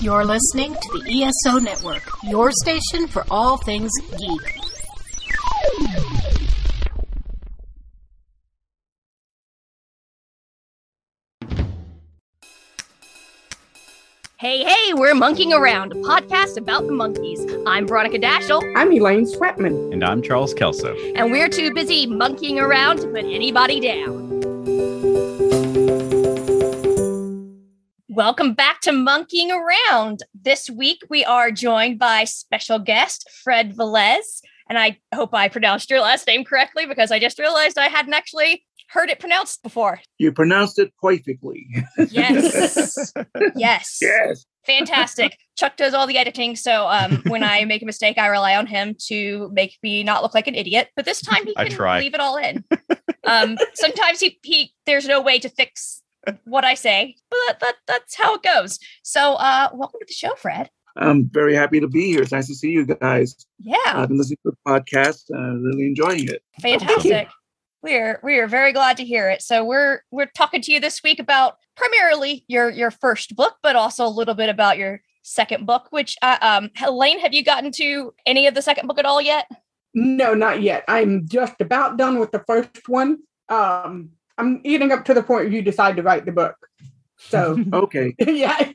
You're listening to the ESO Network, your station for all things geek. Hey, hey, we're Monkeeing Around, a podcast about the Monkees. I'm Veronica Dashel, I'm Elaine Swetman. And I'm Charles Kelso. and we're too busy monkeying around to put anybody down. Welcome back to Monkeeing Around. This week we are joined by special guest Fred Velez. And I hope I pronounced your last name correctly because I just realized I hadn't actually heard it pronounced before. You pronounced it perfectly. Yes. yes. yes. Fantastic. Chuck does all the editing. So um, when I make a mistake, I rely on him to make me not look like an idiot. But this time he I can try. leave it all in. Um, sometimes he, he there's no way to fix what I say, but that, that, that's how it goes. So uh, welcome to the show, Fred. I'm very happy to be here. It's nice to see you guys. Yeah, I've been listening to the podcast and really enjoying it. fantastic. We're we're very glad to hear it. So we're we're talking to you this week about primarily your your first book, but also a little bit about your second book. Which uh, um, Helene, have you gotten to any of the second book at all yet? No, not yet. I'm just about done with the first one. Um, I'm eating up to the point where you decide to write the book. So Okay, yeah,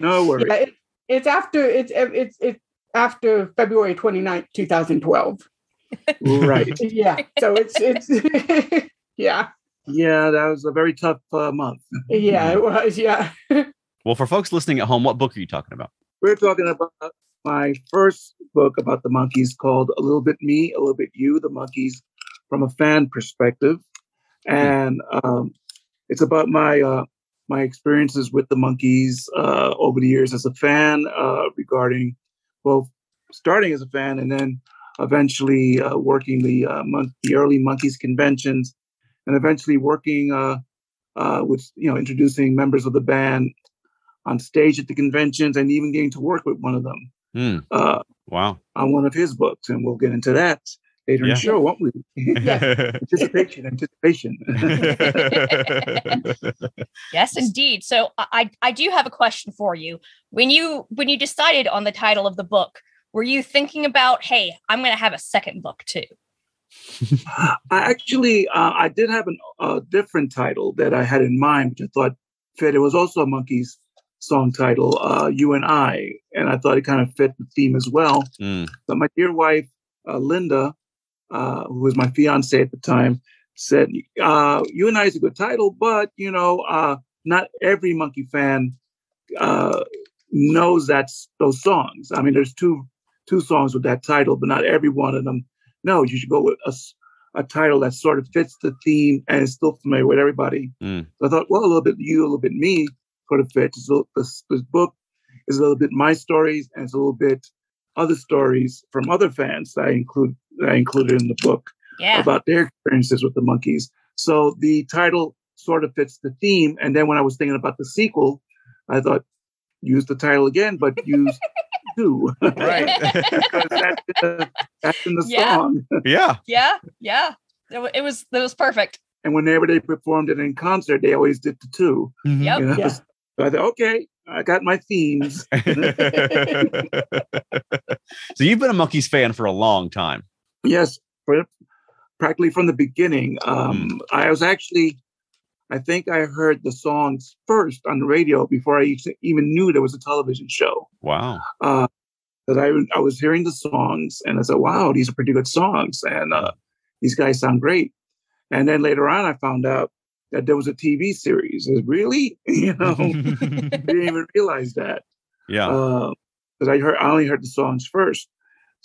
no worries. yeah it, it's after it's it's it's after February 29th, 2012. Right. Yeah, so it's it's yeah Yeah, that was a very tough uh, month. yeah it was yeah Well, for folks listening at home, what book are you talking about? We're talking about my first book about the Monkees called A Little Bit Me, A Little Bit You, the monkeys from a fan perspective. And um, it's about my uh, my experiences with the Monkees uh, over the years as a fan uh, regarding both starting as a fan and then eventually uh, working the uh, mon- the early Monkees conventions and eventually working uh, uh, with you know introducing members of the band on stage at the conventions and even getting to work with one of them Hmm. uh, Wow. on one of his books, and we'll get into that later in Yeah. the show, won't we? anticipation, anticipation. Yes, indeed. So I I I do have a question for you. When you when you decided on the title of the book, were you thinking about, hey, I'm going to have a second book too? I actually, uh, I did have an, a different title that I had in mind, which I thought fit. It was also a Monkees song title, uh, "You and I," and I thought it kind of fit the theme as well. Hmm. But my dear wife, uh, Linda, uh, who was my fiance at the time, said, uh, "You and I is a good title, but you know, uh, not every Monkee fan uh, knows that's those songs. I mean, there's two two songs with that title, but not every one of them No, You should go with a title that sort of fits the theme and is still familiar with everybody. Mm. So I thought, well, a little bit you, a little bit me, sort of fits. So this, this book is a little bit my stories and it's a little bit other stories from other fans that I include that I included in the book Yeah. about their experiences with the Monkees. So the title sort of fits the theme. And then when I was thinking about the sequel, I thought use the title again, but use two. Right. because that's in the, that's in the Yeah. song. yeah. yeah, yeah. It, wa- it was it was perfect. And whenever they performed it in concert, they always did the two. Mm-hmm. Yep. You know? Yeah. So I thought, okay, I got my themes. so you've been a Monkees fan for a long time. Yes, practically from the beginning. Um, I was actually, I think I heard the songs first on the radio before I even knew there was a television show. Wow. Uh, that I I was hearing the songs and I said, "Wow, these are pretty good songs," and uh, these guys sound great. And then later on, I found out that there was a TV series. Really, you know, I didn't even realize that. yeah. because I heard I only heard the songs first.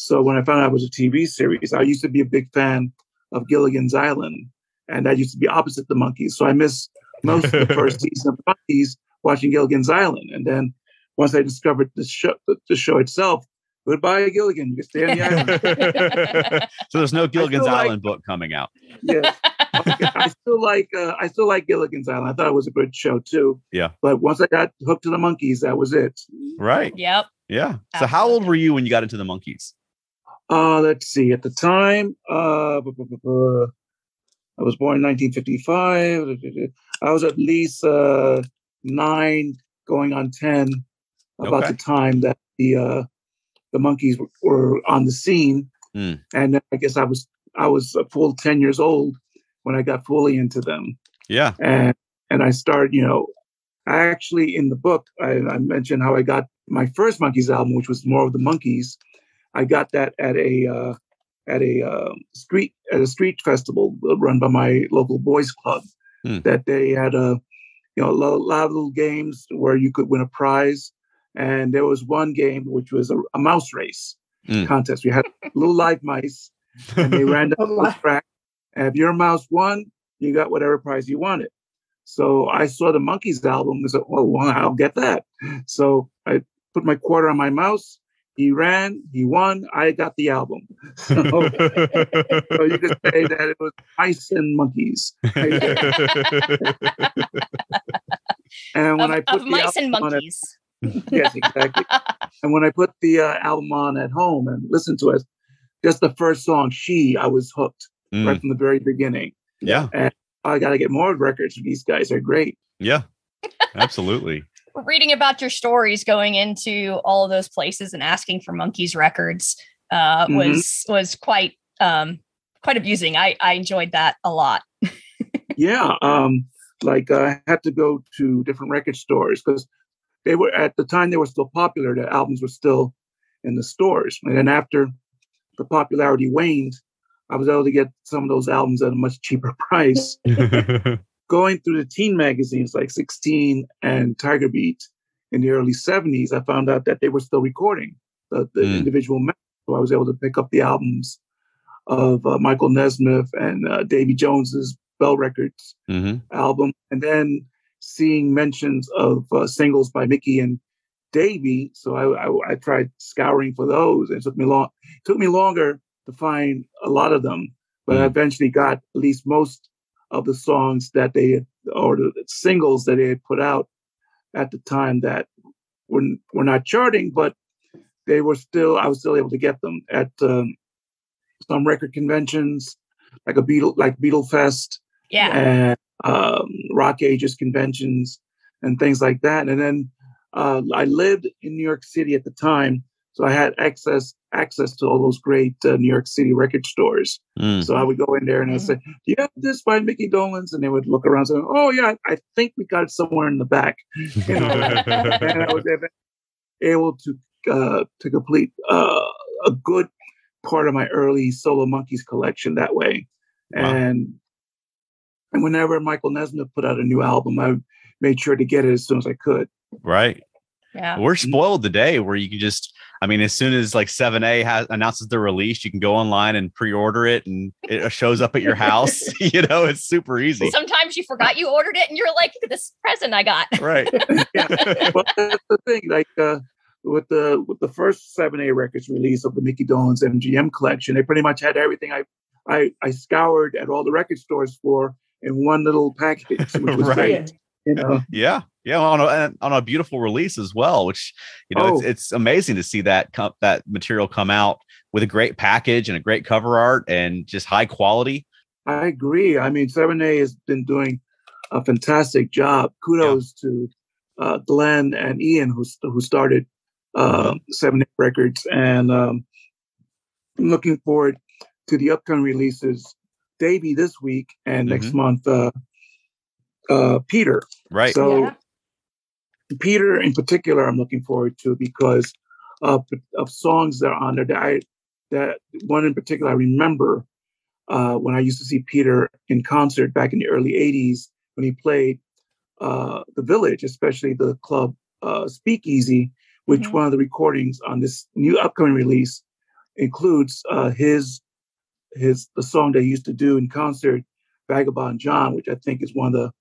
So when I found out it was a TV series, I used to be a big fan of Gilligan's Island, and that used to be opposite the Monkees. So I missed most of the first season of the Monkees watching Gilligan's Island, and then once I discovered the show, the, the show itself, goodbye Gilligan, you can stay on the island. so there's no Gilligan's like- Island book coming out. yes. I still like uh, I still like Gilligan's Island. I thought it was a good show too. Yeah. But once I got hooked to the Monkees, that was it. Right. Yep. Yeah. So how old were you when you got into the Monkees? Uh, let's see. At the time, uh, I was born in 1955. I was at least uh, nine, going on ten about Okay. the time that the uh, the Monkees were, were on the scene, Hmm. and I guess I was I was a full ten years old when I got fully into them, Yeah. and and I started, you know, I actually in the book I, I mentioned how I got my first Monkees album, which was more of the Monkees. I got that at a uh, at a uh, street at a street festival run by my local boys club. Hmm. That they had a you know a lot, lot of little games where you could win a prize, and there was one game which was a, a mouse race Hmm. contest. We had little live mice, and they ran down the track. And if your mouse won, you got whatever prize you wanted. So I saw the Monkees album and said, "Oh, well, I'll get that." So I put my quarter on my mouse. He ran, he won. I got the album. So, so you could say that it was mice and monkeys. And when of, I put of the mice and album on at- yes, exactly. and when I put the uh, album on at home and listened to it, just the first song, "She," I was hooked Mm, right from the very beginning. yeah. And I got to get more records. These guys are great. Yeah. Absolutely. Reading about your stories going into all of those places and asking for Monkees records uh, Mhm. was was quite um, quite abusing. I I enjoyed that a lot. yeah um like uh, i had to go to different record stores because they were at the time they were still popular the albums were still in the stores and then after the popularity waned i was able to get some of those albums at a much cheaper price going through the teen magazines like 16 and tiger beat in the early 70s i found out that they were still recording the, the Mm. individual members so i was able to pick up the albums of uh, michael nesmith and uh, davy jones's bell records hmm album, and then seeing mentions of uh, singles by Mickey and Davy. So I, I, I tried scouring for those. And it took me long. took me longer to find a lot of them, but I Mm. eventually got at least most of the songs that they had, or the singles that they had put out at the time that were were not charting, but they were still. I was still able to get them at um, some record conventions, like a Beatle, like Beatle Fest Yeah. and um, rock ages conventions and things like that. And then uh, I lived in New York City at the time, so I had access access to all those great uh, New York City record stores. Mm. So I would go in there and I'd say, "Do you have this by Mickey Dolenz?" And they would look around and say, "Oh yeah, I think we got it somewhere in the back." You know, and I was able- able to uh, to complete uh, a good part of my early solo Monkees collection that way. Wow. And and whenever Michael Nesmith put out a new album, I made sure to get it as soon as I could. Right. Yeah. We're spoiled today where you can just, I mean, as soon as like 7A has announces the release, you can go online and pre-order it and it shows up at your house. you know, it's super easy. Sometimes you forgot you ordered it and you're like, "Look at this present I got. Right. yeah, well, that's the thing. Like uh, with the with the first seven A records release of the Mickey Dolenz MGM collection, they pretty much had everything I I, I scoured at all the record stores for in one little package, which was Right. great. You know, Yeah. Yeah. On a, on a beautiful release as well, which, you know, it's, Oh. it's amazing to see that come, that material come out with a great package and a great cover art and just high quality. I agree. I mean, Seven A has been doing a fantastic job. Kudos to uh, Glenn and Ian who who started uh, Seven A Records, and um, I'm looking forward to the upcoming releases. Davey this week and next month. Uh, uh, Peter. Right. So Yeah. Peter in particular, I'm looking forward to because of, of songs that are on there. That I that one in particular I remember uh, when I used to see Peter in concert back in the early '80s when he played uh, the Village, especially the club uh, Speakeasy, which Mhm. one of the recordings on this new upcoming release includes uh, his his the song they used to do in concert, Vagabond John, which I think is one of the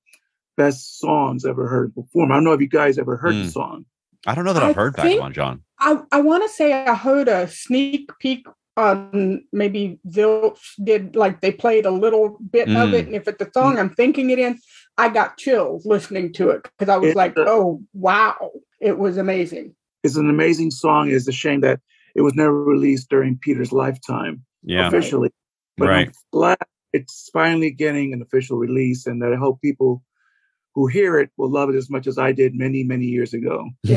best songs ever heard performed. I don't know if you guys ever heard the Mm. song. I don't know that I've I heard think- Vagabond John. I, I want to say I heard a sneak peek on maybe Zilch did like they played a little bit of Mm. it, and if it's the song I'm thinking it in, I got chills listening to it because I was It- like, oh wow, it was amazing. It's an amazing song. It's a shame that it was never released during Peter's lifetime Yeah. officially. But Right. I'm glad it's finally getting an official release, and that I hope people who hear it will love it as much as I did many, many years ago.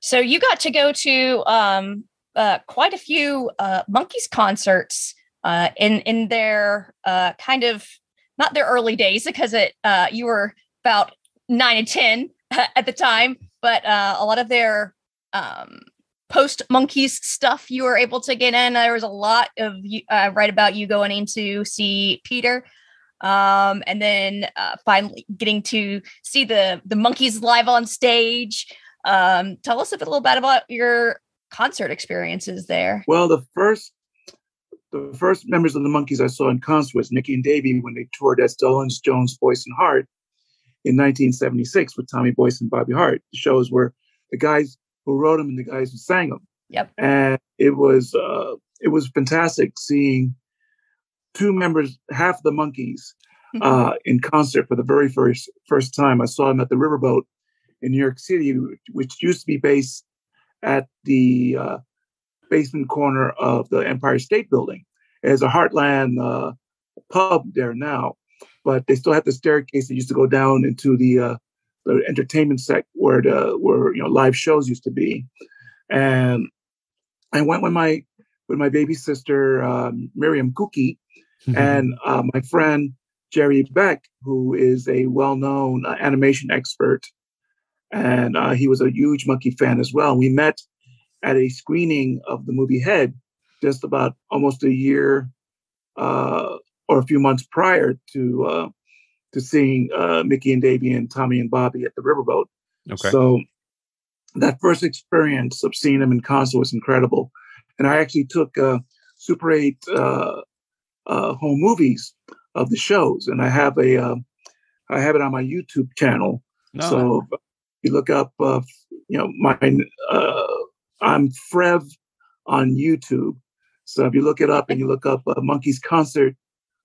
So you got to go to um, uh, quite a few uh, Monkees concerts uh, in in their uh, kind of not their early days because it uh, you were about nine and ten at the time, but uh, a lot of their um, post Monkees stuff you were able to get in. There was a lot of you uh, right about you going in to see Peter. Um, and then uh, finally getting to see the the Monkees live on stage. Um, tell us a little bit about your concert experiences there. Well, the first the first members of the Monkees I saw in concert was Mickey and Davey when they toured as Dolenz, Jones, Boyce, and Hart in 1976 with Tommy Boyce and Bobby Hart. The shows were the guys who wrote them and the guys who sang them. Yep. And it was uh, it was fantastic seeing two members, half the Monkees, uh, in concert for the very first first time. I saw them at the Riverboat in New York City, which used to be based at the uh, basement corner of the Empire State Building. There's a Heartland uh, pub there now, but they still have the staircase that used to go down into the uh, the entertainment sec where the where you know live shows used to be. And I went with my with my baby sister um, Miriam Cookie and uh, my friend Jerry Beck, who is a well-known uh, animation expert, and uh, he was a huge Monkee fan as well. We met at a screening of the movie Head, just about almost a year uh, or a few months prior to uh, to seeing uh, Mickey and Davey and Tommy and Bobby at the Riverboat. Okay. So that first experience of seeing them in concert was incredible, and I actually took uh, Super Eight uh, uh, home movies of the shows, and I have a uh, I have it on my YouTube channel. No. So if you look up, uh, you know, my uh, I'm Frev on YouTube. So if you look it up and you look up uh, Monkees concert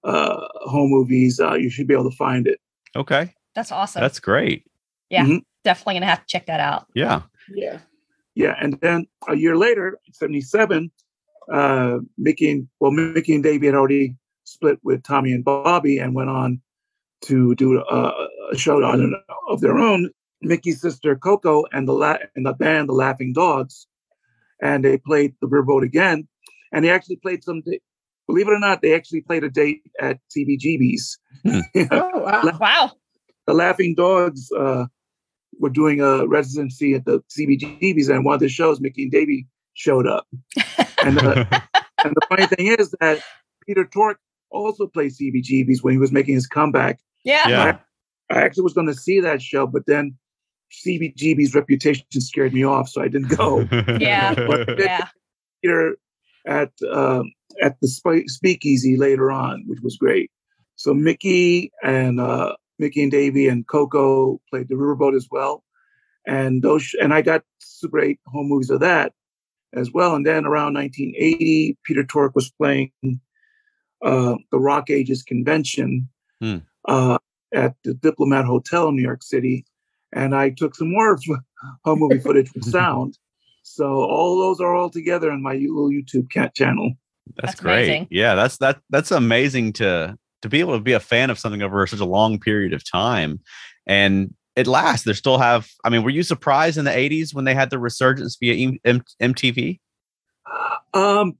uh, home movies, uh, you should be able to find it. okay. That's awesome. That's great. yeah, Mhm. definitely gonna have to check that out. Yeah. Yeah. Yeah, and then a year later, '77, uh, Mickey and well, Mickey and Davey had already split with Tommy and Bobby and went on to do a, a show on of their own. Mickey's sister Coco and the la- and the band, the Laughing Dogs, and they played the Riverboat again, and they actually played some. Believe it or not, they actually played a date at CBGB's. Hmm. Oh wow. Wow. the Laughing Dogs uh, were doing a residency at the CBGB's, and one of the shows, Mickey and Davey showed up. And, uh, and the funny thing is that Peter Tork also played CBGB's when he was making his comeback. Yeah. Yeah. I actually was going to see that show, but then CBGB's reputation scared me off, so I didn't go. Yeah. But Yeah. Peter at um, at the Speakeasy later on, which was great. So Mickey and uh, Mickey and Davey and Coco played the Riverboat as well, and those sh- and I got super eight home movies of that as well. And then around 1980, Peter Tork was playing uh, the Rock Ages convention Hmm. uh, at the Diplomat Hotel in New York City, and I took some more home movie footage with sound. So all those are all together in my little YouTube cat channel. That's, That's great. amazing. Yeah, that's that that's amazing to to be able to be a fan of something over such a long period of time. And it lasts. They still have I mean, were you surprised in the 80s when they had the resurgence via M- M- MTV? Um,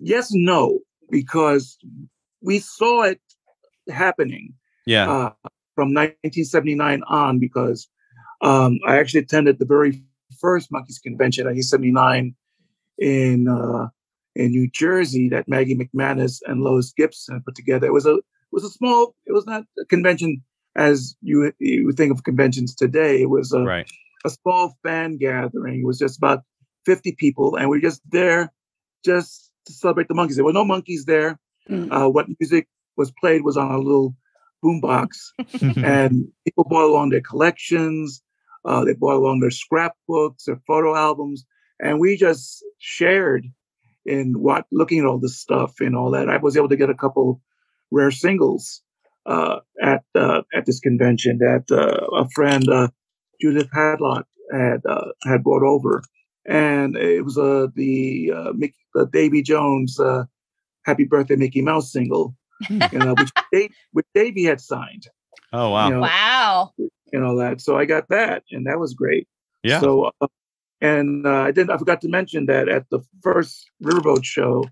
yes, no, because we saw it happening Yeah. uh, from 1979 on. Because um, I actually attended the very first Monkees convention, in 1979, in uh, in New Jersey that Maggie McManus and Lois Gibson put together. It was a it was a small. It was not a convention as you you would think of conventions today. It was a right. a small fan gathering. It was just about 50 people, and we were just there just to celebrate the Monkees. There were no Monkees there. Mm. Uh, what music was played was on a little boombox, and people brought along their collections. Uh, they brought along their scrapbooks, their photo albums, and we just shared in what looking at all this stuff and all that. I was able to get a couple rare singles uh, at uh, at this convention that uh, a friend uh, Judith Hadlock had uh, had brought over, and it was uh, the uh, Mickey, the Davy Jones uh, "Happy Birthday Mickey Mouse" single, you know, which Dave, which Davy had signed, Oh wow. you know, Wow. and all that. So I got that, and that was great. yeah. So, uh, and uh, I didn't. I forgot to mention that at the first Riverboat show,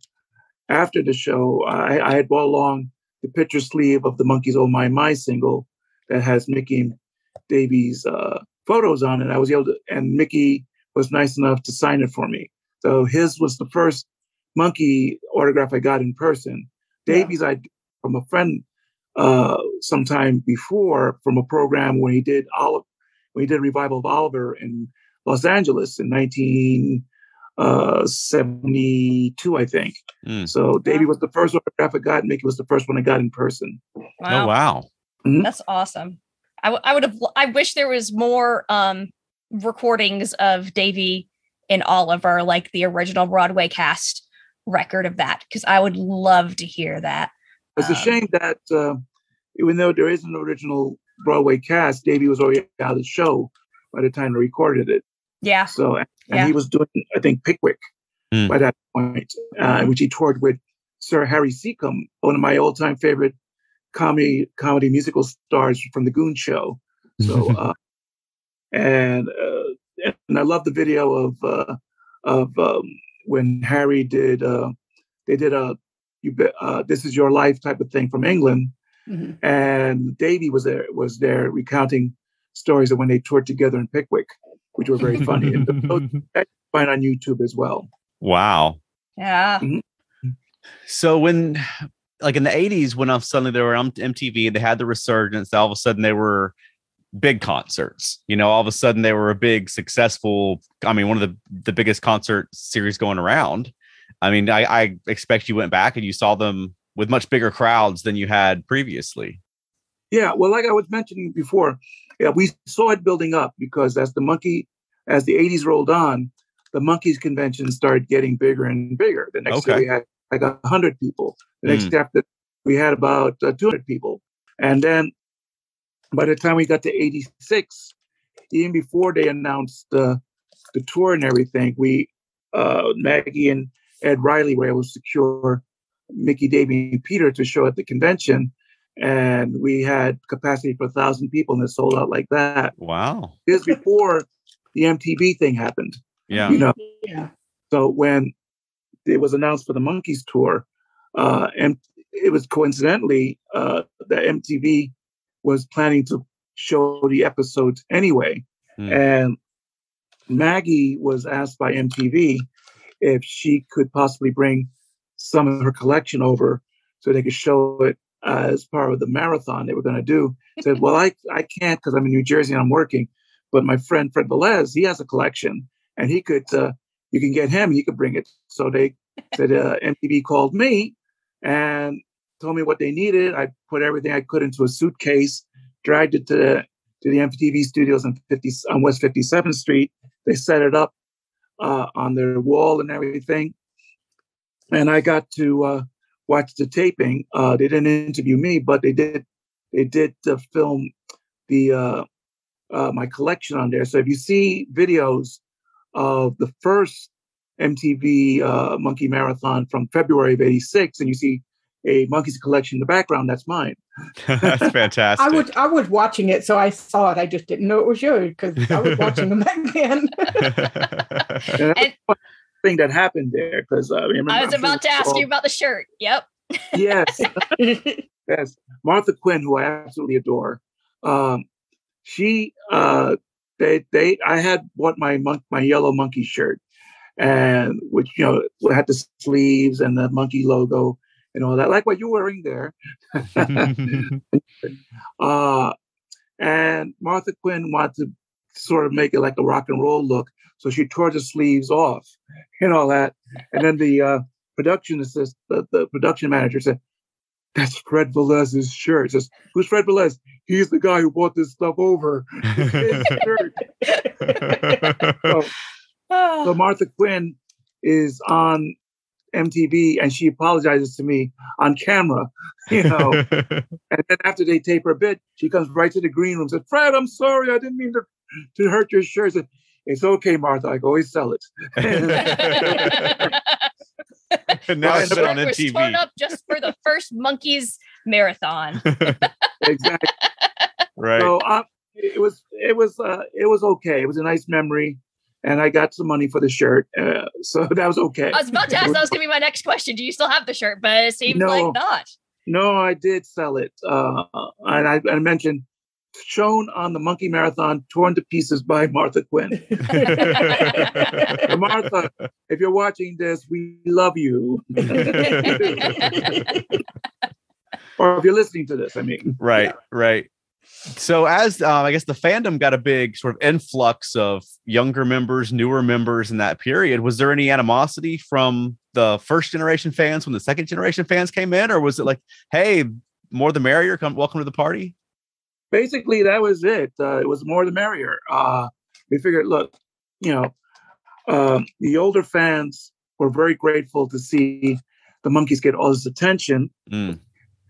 after the show, I, I had brought along the picture sleeve of the Monkees "Oh My My" single that has Mickey Davies uh, photos on it. I was able to, and Mickey was nice enough to sign it for me. So his was the first Monkee autograph I got in person. Davies, I from a friend uh, sometime before from a program when he did Olive, when he did revival of Oliver in Los Angeles in 1972, uh, I think. Mm. So Davey was the first autograph I got. Mickey was the first one I got in person. Oh wow. That's awesome. I, w- I would have. I wish there was more um, recordings of Davy and Oliver, like the original Broadway cast record of that, because I would love to hear that. It's a Um, shame that uh, even though there is an original Broadway cast, Davey was already out of the show by the time they recorded it. Yeah, So, and Yeah. he was doing, I think, Pickwick Hmm. by that point, uh, which he toured with Sir Harry Secombe, one of my all-time favorite comedy comedy musical stars from the Goon Show. So, uh, and uh, and I love the video of uh, of um, when Harry did uh, they did a you bet uh, this is your life type of thing from England, Mhm. and Davey was there was there recounting stories of when they toured together in Pickwick, which were very funny. and those find on YouTube as well. wow. yeah. So when like in the 80s when uh, suddenly they were on MTV and they had the resurgence, all of a sudden they were big concerts. You know, all of a sudden they were a big successful, I mean, one of the the biggest concert series going around. I mean, I, I expect you went back and you saw them with much bigger crowds than you had previously. Yeah, well, like I was mentioning before, yeah, we saw it building up because as the monkey, as the '80s rolled on, the Monkees convention started getting bigger and bigger. The next year we had like a hundred people. The next Mm. year after we had about uh, 200 people, and then by the time we got to '86, even before they announced uh, the tour and everything, we uh, Maggie and Ed Riley were able to secure Mickey, Davey, and Peter to show at the convention and we had capacity for a thousand people and it sold out like that. Wow. This before the MTV thing happened, Yeah. you know. Yeah. So when it was announced for the Monkees tour, uh, and it was coincidentally uh, that MTV was planning to show the episodes anyway, Hmm. and Maggie was asked by MTV if she could possibly bring some of her collection over so they could show it as part of the marathon they were going to do. Said, "Well, I I can't because I'm in New Jersey and I'm working, but my friend Fred Velez, he has a collection and he could uh, you can get him, he could bring it." So they said uh, MTV called me and told me what they needed. I put everything I could into a suitcase, dragged it to the to the MTV studios on 50 on West 57th Street. They set it up uh, on their wall and everything, and I got to uh, watch the taping. Uh, they didn't interview me, but they did they did uh, film the uh, my collection on there. So if you see videos of the first MTV uh, Monkee Marathon from February of '86, and you see a Monkees collection in the background, that's mine. That's fantastic. I was I was watching it, so I saw it. I just didn't know it was yours because I was watching them back then. And that's And- one thing that happened there because uh, remember, I was I'm sure about to ask all- you about the shirt. Yep. Yes, yes. Martha Quinn, who I absolutely adore. Um, she, uh, they, they, I had bought my monk, my yellow monkey shirt, and which you know had the sleeves and the Monkee logo and all that, like what you're wearing there. uh, and Martha Quinn wanted to sort of make it like a rock and roll look, so she tore the sleeves off and all that. And then the uh, production assist, the, the production manager said, "That's Fred Velez's shirt." Says, "Who's Fred Velez? He's the guy who bought this stuff over." It's his shirt. So, so Martha Quinn is on MTV and she apologizes to me on camera, you know. and then after they tape her bit, she comes right to the green room and says, Fred, I'm sorry, I didn't mean to, to hurt your shirt. Said, it's okay, Martha. I can always sell it. now it's on Shirt was torn MTV. First Monkees marathon. exactly. right. So uh, it was it was uh, it was okay. It was a nice memory. and I got some money for the shirt, uh, so that was okay. I was about to ask. That was going to be my next question. Do you still have the shirt? But it seems No. like not. No, I did sell it, uh, and I, I mentioned shown on the Monkee Marathon, torn to pieces by Martha Quinn. Martha, if you're watching this, we love you. or if you're listening to this, I mean. right right so as um, i guess the fandom got a big sort of influx of younger members newer members in that period was there any animosity from the first generation fans when the second generation fans came in or was it like hey more the merrier come welcome to the party basically that was it. Uh, it was more the merrier. Uh, we figured, look, you know, um, the older fans were very grateful to see the Monkees get all this attention, Mm,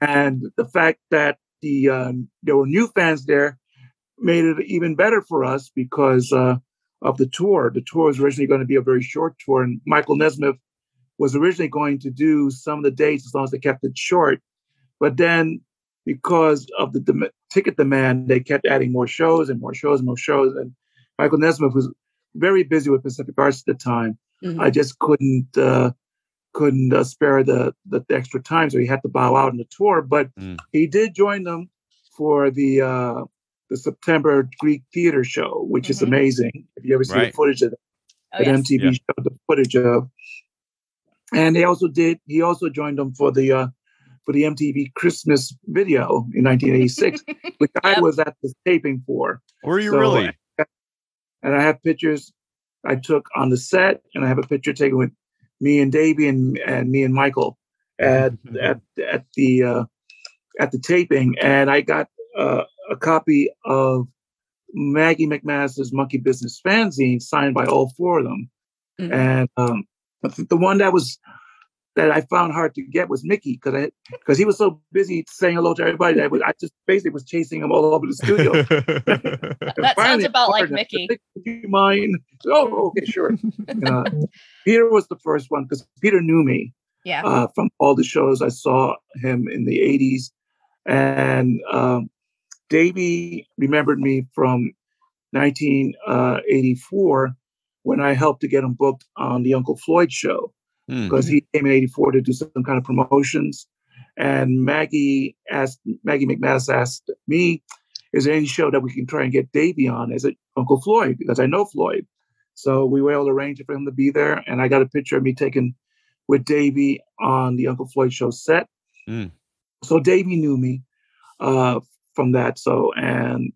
and the fact that the um, there were new fans there made it even better for us because uh, of the tour. The tour was originally going to be a very short tour, and Michael Nesmith was originally going to do some of the dates as long as they kept it short, but then because of the ticket demand, they kept adding more shows and more shows and more shows. And Michael Nesmith was very busy with Pacific Arts at the time. Mhm. I just couldn't uh, couldn't uh, spare the, the extra time, so he had to bow out on the tour. But Mm. he did join them for the uh, the September Greek theater show, which is Mhm. amazing. If you ever see the footage of that, Oh, yes. MTV Yeah. showed the footage of. And they also did. He also joined them for the uh, for the MTV Christmas video in 1986, which I was at the taping for. were you So, really And I have pictures I took on the set, and I have a picture taken with me and Davey and, and me and Michael at at at the uh, at the taping, and I got uh, a copy of Maggie McManus's Monkee Business fanzine signed by all four of them, Mhm. and um, the one that was that I found hard to get was Mickey because I because he was so busy saying hello to everybody that I, was, I just basically was chasing him all over the studio. That sounds about like partner, Mickey. Would you mind? Oh, okay, sure. Uh, Peter was the first one because Peter knew me Yeah. uh, from all the shows I saw him in the 80s. And um, Davey remembered me from 1984 when I helped to get him booked on the Uncle Floyd show Hmm. because he came in 84 to do some kind of promotions. And Maggie asked, Maggie McManus asked me, is there any show that we can try and get Davey on as a Uncle Floyd? Because I know Floyd. So we were able to arrange for him to be there. And I got a picture of me taken with Davey on the Uncle Floyd show set. Mm. So Davey knew me uh, from that. So, and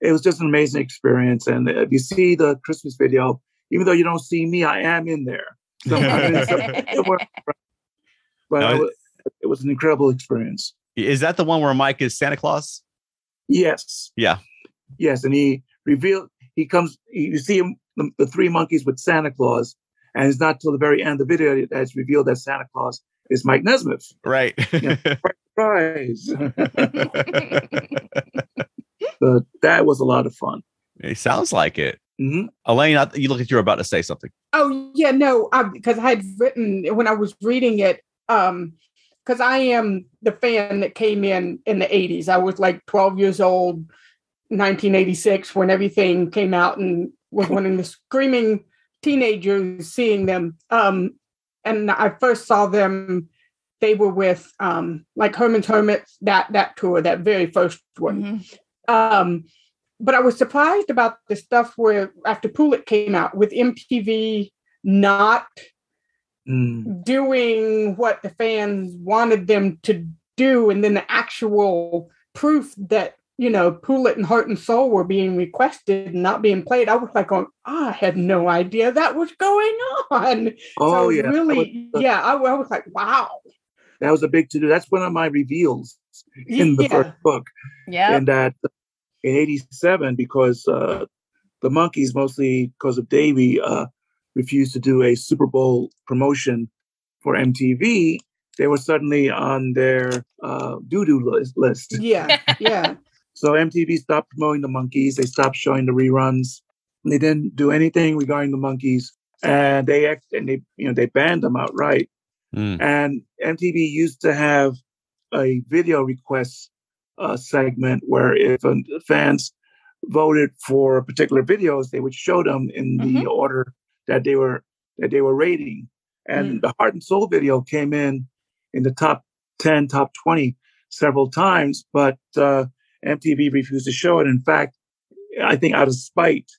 it was just an amazing experience. And if you see the Christmas video, even though you don't see me, I am in there. So I'm in some- somewhere. But No, it it- was, it was an incredible experience. is that the one where mike is santa claus Yes. Yeah. Yes, and he revealed he comes. You see him, the, the three Monkees with Santa Claus, and it's not till the very end of the video that it's revealed that Santa Claus is Mike Nesmith. right Surprise! so that was a lot of fun. it sounds like it hmm elaine I, you look like you're about to say something Oh yeah, no, because I had written when I was reading it, um, because I am the fan that came in in the '80s. I was like 12 years old, 1986, when everything came out, and was one of the screaming teenagers seeing them. Um, and I first saw them. They were with um, like Herman's Hermits that that tour, that very first one. Mhm. Um, but I was surprised about the stuff where after Pool It came out with MTV not Mm. doing what the fans wanted them to do, and then the actual proof that you know Pool It and Heart and Soul were being requested and not being played. I was like, "Oh, I had no idea that was going on." Oh so yeah, that was, really, yeah, I, I was like, "Wow." that was a big to do. That's one of my reveals in the yeah. first book. Yeah. and that in 87 because uh, the Monkees mostly because of davey uh, refused to do a super bowl promotion for mtv they were suddenly on their uh, doo-doo list, list. yeah, yeah. so mtv stopped promoting the Monkees they stopped showing the reruns they didn't do anything regarding the Monkees and they act and they you know they banned them outright Hmm. and MTV used to have a video request uh, segment where if uh, fans voted for particular videos, they would show them in the Mhm. order that they were that they were rating. And the Heart and Soul video came in in the top 10, top 20 several times, but uh, MTV refused to show it. In fact, I think out of spite,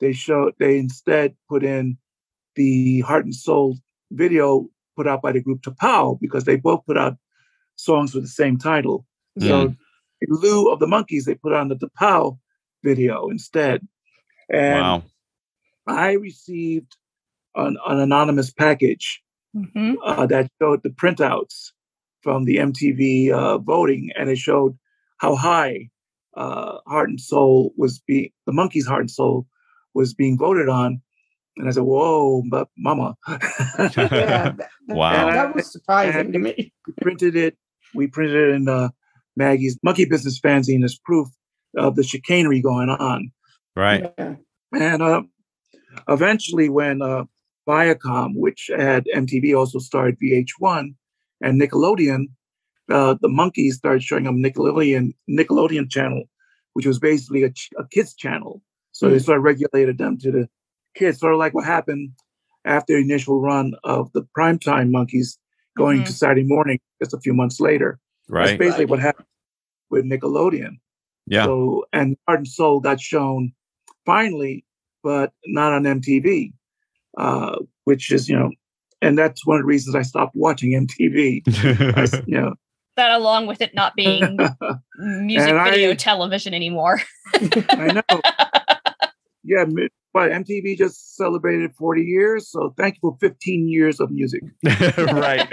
they showed they instead put in the Heart and Soul video put out by the group T'Pau because they both put out songs with the same title. So in lieu of the Monkees, they put on the T'Pau video instead. And wow. I received an, an anonymous package Mhm. uh, that showed the printouts from the MTV uh, voting, and it showed how high uh, Heart and Soul was being, the Monkees' Heart and Soul was being voted on. And I said, "Whoa, but Mama!" Yeah, that, that- Wow. that was surprising to me. we printed it. We printed it in uh, Maggie's Monkee Business fanzine as proof of the chicanery going on. Right. Yeah. And uh, eventually, when uh, Viacom, which had MTV, also started VH1 and Nickelodeon, uh, the Monkees started showing up Nickelodeon Nickelodeon channel, which was basically a, ch- a kids channel. So they Mm. sort of regulated them to the kids, sort of like what happened after the initial run of the primetime Monkees going Mhm. to Saturday morning just a few months later. Right. That's basically Right. what happened with Nickelodeon. Yeah. So and Heart and Soul got shown finally, but not on MTV, uh, which is you know, and that's one of the reasons I stopped watching MTV. I s- you know, That along with it not being music And I- video television anymore. I know. Yeah, but MTV just celebrated 40 years, so thank you for 15 years of music. right.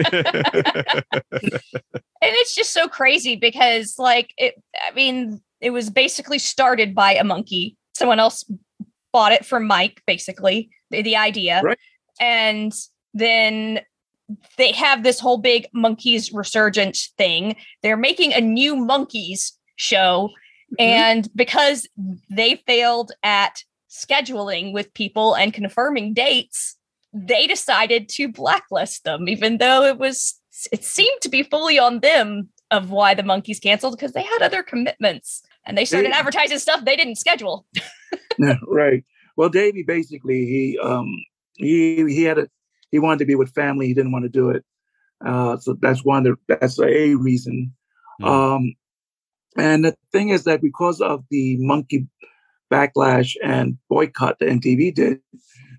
and it's just so crazy because like it i mean it was basically started by a Monkee someone else bought it from mike basically the, the idea Right. and then they have this whole big Monkees resurgence thing they're making a new Monkees show Mm-hmm. and because they failed at scheduling with people and confirming dates they decided to blacklist them even though it was it seemed to be fully on them of why the monkeys canceled because they had other commitments and they started They- advertising stuff they didn't schedule right. Well, Davey basically he um he he had a he wanted to be with family. He didn't want to do it. Uh, so that's one. Of the, that's a reason. Hmm. Um, and the thing is that because of the Monkee backlash and boycott that MTV did,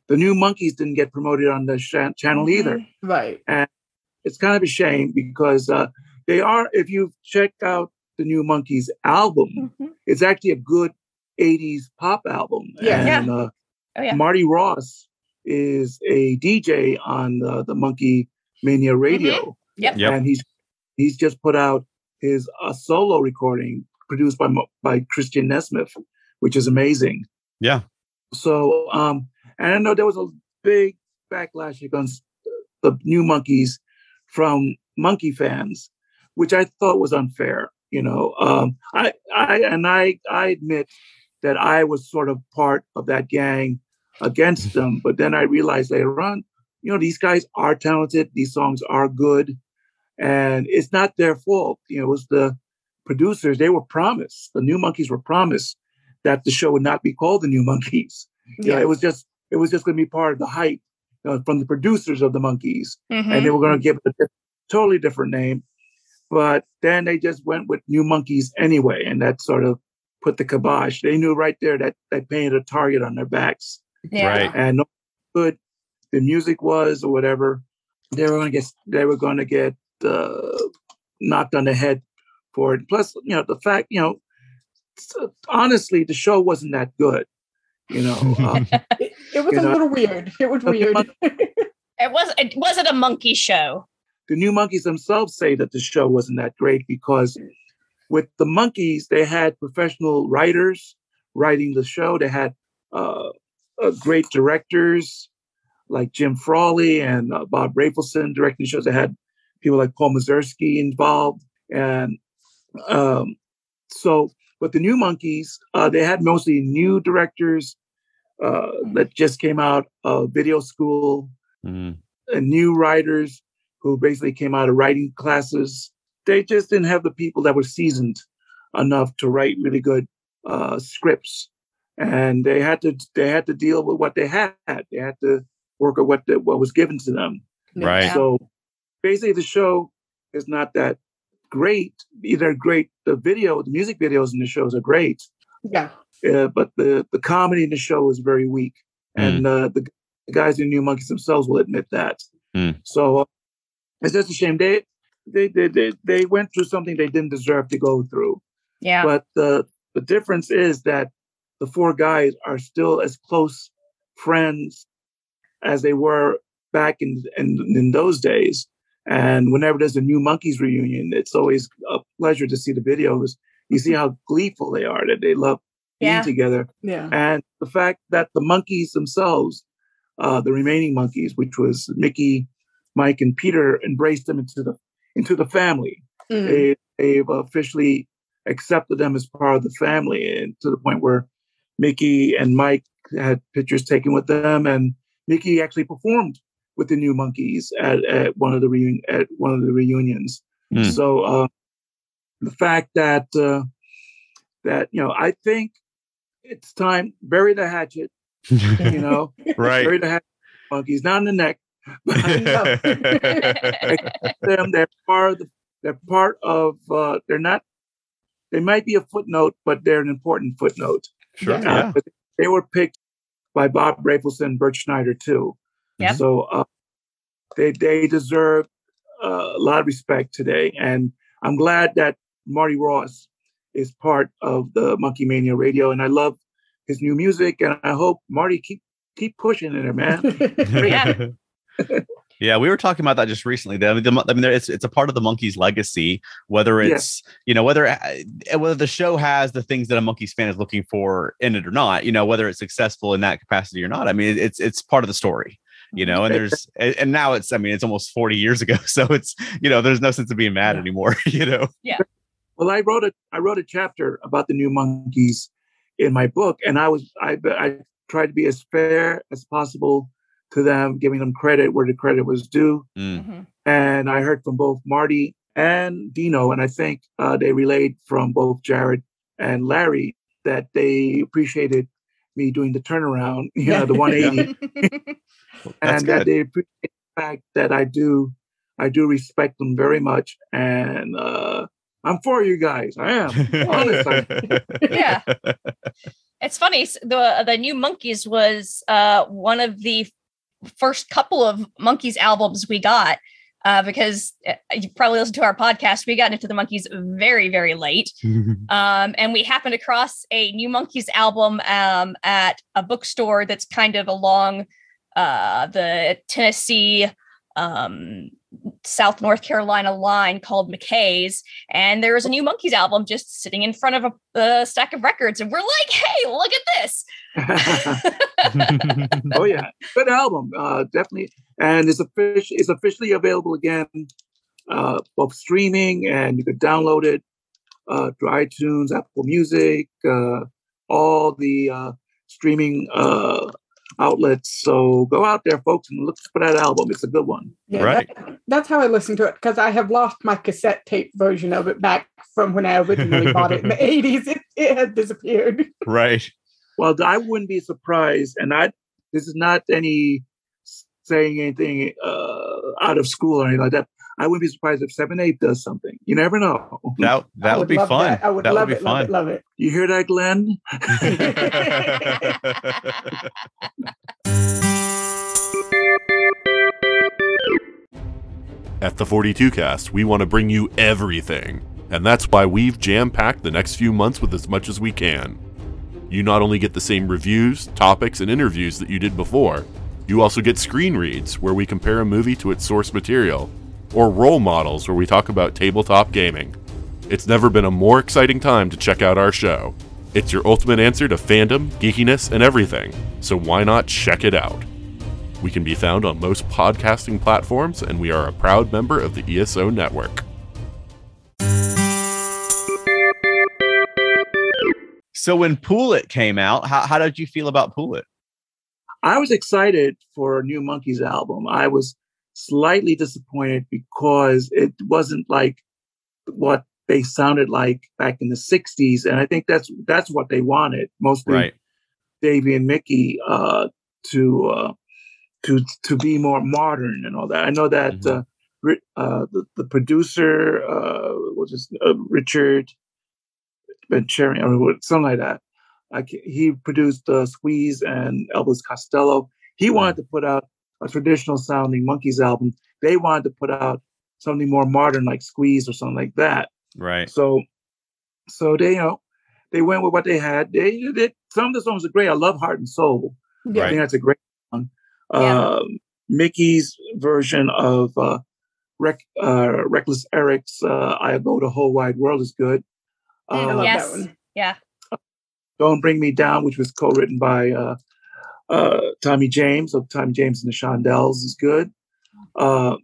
the new Monkees didn't get promoted on the sh- channel either. Right. And it's kind of a shame because uh, they are. If you check out the new Monkees album, Mhm. it's actually a good 80s pop album. Yeah. Yeah. Uh, Oh, yeah. Marty Ross is a DJ on uh, the Monkey Mania radio. Mm-hmm. Yep. Yep. And he's he's just put out his uh, solo recording produced by by Christian Nesmith, which is amazing. Yeah. So um and I know there was a big backlash against the new Monkees from Monkee fans, which I thought was unfair. You know, um, I, I, and I, I admit that I was sort of part of that gang against them. But then I realized later on, you know, these guys are talented. These songs are good, and it's not their fault. You know, it was the producers. They were promised. The New Monkees were promised that the show would not be called the New Monkees. Yeah, it was just it was just going to be part of the hype you know, from the producers of the Monkees, Mhm. and they were going to give it a totally different name. But then they just went with New Monkees anyway, and that sort of put the kibosh. They knew right there that they painted a target on their backs, yeah. Right. and no good the music was or whatever. They were going to get they were going to get uh, knocked on the head for it. Plus, you know, the fact you know, honestly, the show wasn't that good. You know, um, It, it was a know, little weird. It was weird. but- It was it wasn't a Monkee show. the new Monkees themselves say that the show wasn't that great because with the Monkees they had professional writers writing the show they had uh, uh, great directors like jim frawley and uh, bob rafelson directing shows they had people like paul mazursky involved and um, so but the new Monkees uh, they had mostly new directors uh, that just came out of video school Mm. and new writers who basically came out of writing classes. They just didn't have the people that were seasoned enough to write really good uh, scripts, and they had to they had to deal with what they had. They had to work with what the, what was given to them. Right. Yeah. So basically, the show is not that great. Either great, the video, the music videos in the shows are great, Yeah. uh, but the the comedy in the show is very weak, and uh, the, the guys in New Monkees themselves will admit that. Mm. So it's just a shame they, they they they they went through something they didn't deserve to go through. Yeah. But the the difference is that the four guys are still as close friends as they were back in in, in those days. And whenever there's a new Monkees reunion, it's always a pleasure to see the videos. You see how gleeful they are that they love being Yeah. together, Yeah. and the fact that the Monkees themselves, uh, the remaining Monkees, which was Mickey, Mike, and Peter, embraced them into the into the family Mm. they, they've officially accepted them as part of the family and to the point where Mickey and Mike had pictures taken with them and Mickey actually performed with the new Monkees at, at one of the reun- at one of the reunions. Hmm. So uh, the fact that uh, that you know I think it's time bury the hatchet, you know, right. bury the hatchet Monkees, not in the neck, but them. They're part of the, they're part of uh, they're not they might be a footnote, but they're an important footnote. sure. Yeah. Uh, Yeah. but they were picked by Bob Rafelson and Bert Schneider too. Yeah. So uh, they they deserve uh, a lot of respect today, and I'm glad that Marty Ross is part of the Monkee Mania Radio, and I love his new music, and I hope Marty keep keep pushing it, man. Yeah. Yeah, we were talking about that just recently. I mean, the, I mean, it's it's a part of the Monkees' legacy. Whether Yeah. it's you know whether uh, whether the show has the things that a Monkees fan is looking for in it or not. You know whether it's successful in that capacity or not. I mean, it's it's part of the story. You know, and there's and and now it's I mean it's almost 40 years ago, so it's you know there's no sense of being mad Yeah. anymore. You know, Yeah. Well, I wrote a I wrote a chapter about the new Monkees in my book, and I was I I tried to be as fair as possible to them, giving them credit where the credit was due. Mm. Mhm. And I heard from both Marty and Dino, and I think uh, they relayed from both Jared and Larry that they appreciated me doing the turnaround, you know, the 180, That's and that they appreciate the fact that I do I do respect them very much, and uh, I'm for you guys. I am. Honest, I- Yeah. It's funny. The the new Monkees was uh one of the first couple of Monkees albums we got. Uh, because uh, you probably listened to our podcast, we got into the Monkees very, very late. Um, and we happened across a new Monkees album um, at a bookstore that's kind of along uh, the Tennessee, um, South North Carolina line called McKay's. And there was a new Monkees album just sitting in front of a, a stack of records. And we're like, hey, look at this. oh yeah, good album, uh, definitely, and it's officially it's officially available again, uh, both streaming and you could download it uh, through iTunes, Apple Music, uh, all the uh, streaming uh, outlets. So go out there, folks, and look for that album. It's a good one. Yeah, Right. that- that's how I listen to it because I have lost my cassette tape version of it back from when I originally bought it in the 80s. It, it had disappeared. right. Well, I wouldn't be surprised, and I this is not any saying anything uh, out of school or anything like that. I wouldn't be surprised if Seven A does something. You never know. That that would be fun. that. I would that love would be it, love it, love it. You hear that, Glenn? At the 42 Cast, we want to bring you everything, and that's why we've jam packed the next few months with as much as we can. You not only get the same reviews, topics, and interviews that you did before, you also get screen reads where we compare a movie to its source material, or role models where we talk about tabletop gaming. It's never been a more exciting time to check out our show. It's your ultimate answer to fandom, geekiness, and everything, so why not check it out? We can be found on most podcasting platforms, and we are a proud member of the ESO network. So when Pool It came out, how, how did you feel about Pool It? I was excited for a new Monkees album. I was slightly disappointed because it wasn't like what they sounded like back in the '60s, and I think that's that's what they wanted mostly. Right. Davy and Mickey uh, to uh, to to be more modern and all that. I know that Mhm. uh, uh, the, the producer uh, was just uh, Richard Venturi or something like that. I he produced uh, Squeeze and Elvis Costello. He wanted to put out a traditional sounding Monkees album. They wanted to put out something more modern like Squeeze or something like that. Right. So, so they you know they went with what they had. They did some of the songs are great. I love Heart and Soul. I Right. think that's a great song. Yeah. Um, Mickey's version of uh, Rec- uh, Reckless Eric's uh, "I Go the Whole Wide World" is good. I Uh, love Yes. that one. Yeah. "Don't Bring Me Down," which was co-written by uh, Tommy James of Tommy James and the Shondells, is good. Uh,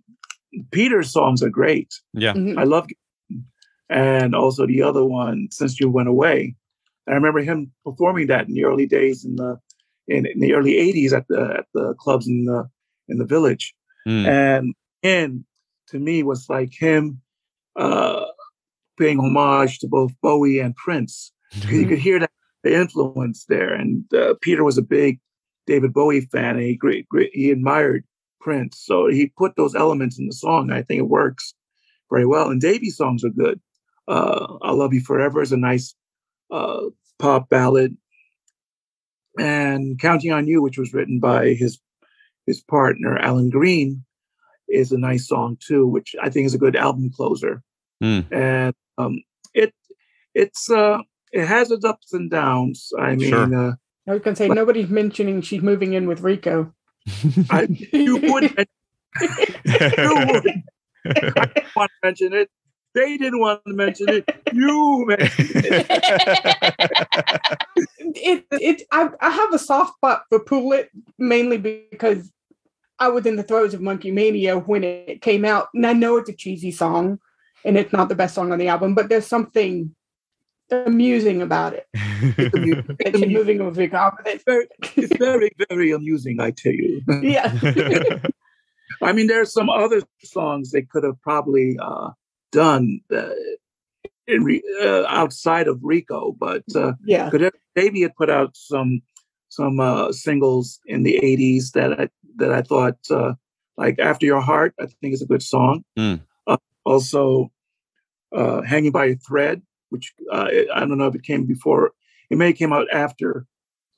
Peter's songs are great. Yeah. Mhm. I love, and also the other one, "Since You Went Away." I remember him performing that in the early days in the in, in the early '80s at the at the clubs in the in the village, Mm. and and to me was like him uh, paying homage to both Bowie and Prince. 'Cause You could hear that the influence there, and uh, Peter was a big David Bowie fan, and he great, great he admired Prince, so he put those elements in the song. I think it works very well, and Davy's songs are good. Uh, "I Love You Forever" is a nice uh, pop ballad, and "Counting on You," which was written by his his partner Alan Green, is a nice song too, which I think is a good album closer. Hmm. And um, it it's uh, it has its ups and downs. I mean, Sure. I was gonna say nobody's mentioning she's moving in with Rico. I, you wouldn't. you would I didn't want to mention it. They didn't want to mention it. You mentioned it. it it I, I have a soft spot for Pool It mainly because I was in the throes of Monkee Mania when it came out, and I know it's a cheesy song, and it's not the best song on the album, but there's something amusing about it. It's amu- it's And she's amu- moving with Rico. it's very, it's very, very amusing, I tell you. yeah, I mean, there's some other songs they could have probably uh, done uh, in re- uh, outside of Rico, but uh, yeah. could have, Davey had put out some some uh, singles in the '80s that I that I thought uh, like "After Your Heart" I think is a good song. Mm. Uh, also, uh, "Hanging by a Thread," which uh, I don't know if it came before. It may have came out after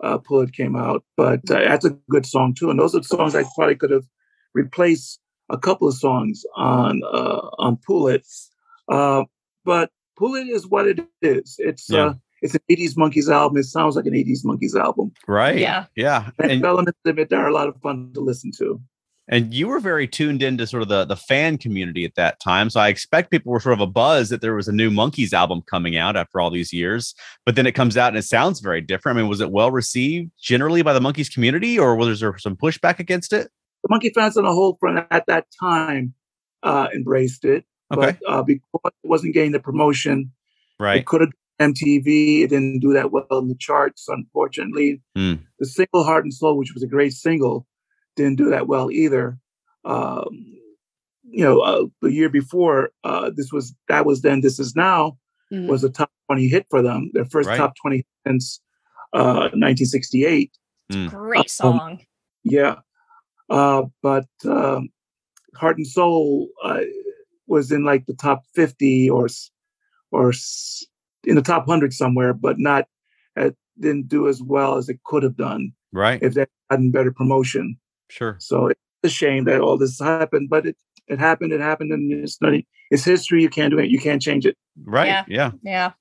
uh, "Pool It" came out, but uh, that's a good song too. And those are the songs I probably could have replaced a couple of songs on uh, on "Pool It." Uh, but "Pool It" is what it is. It's Yeah. uh, it's an 80s Monkees album. It sounds like an 80s Monkees album. right. Yeah. Yeah. And, And, elements of it that are a lot of fun to listen to. And you were very tuned into sort of the, the fan community at that time. So I expect people were sort of a buzz that there was a new Monkees album coming out after all these years. But then it comes out and it sounds very different. I mean, was it well received generally by the Monkees community or was there some pushback against it? The Monkee fans on the whole front at that time uh, embraced it, Okay. but uh, because it wasn't getting the promotion, Right. it could have MTV. It didn't do that well in the charts, unfortunately. Hmm. The single "Heart and Soul," which was a great single, didn't do that well either. Um, you know, uh, the year before, uh, this was that was then. This is now Mhm. was a top twenty hit for them. Their first Right. top twenty since uh, 1968. Great song. Yeah, uh, but um, Heart and Soul uh, was in like the top fifty or or in the top hundred somewhere, but not it didn't do as well as it could have done Right. if they hadn't better promotion. Sure. So it's a shame that all this happened, but it it happened. It happened, and it's not. It's history. You can't do it. You can't change it. Right. Yeah. yeah. Yeah.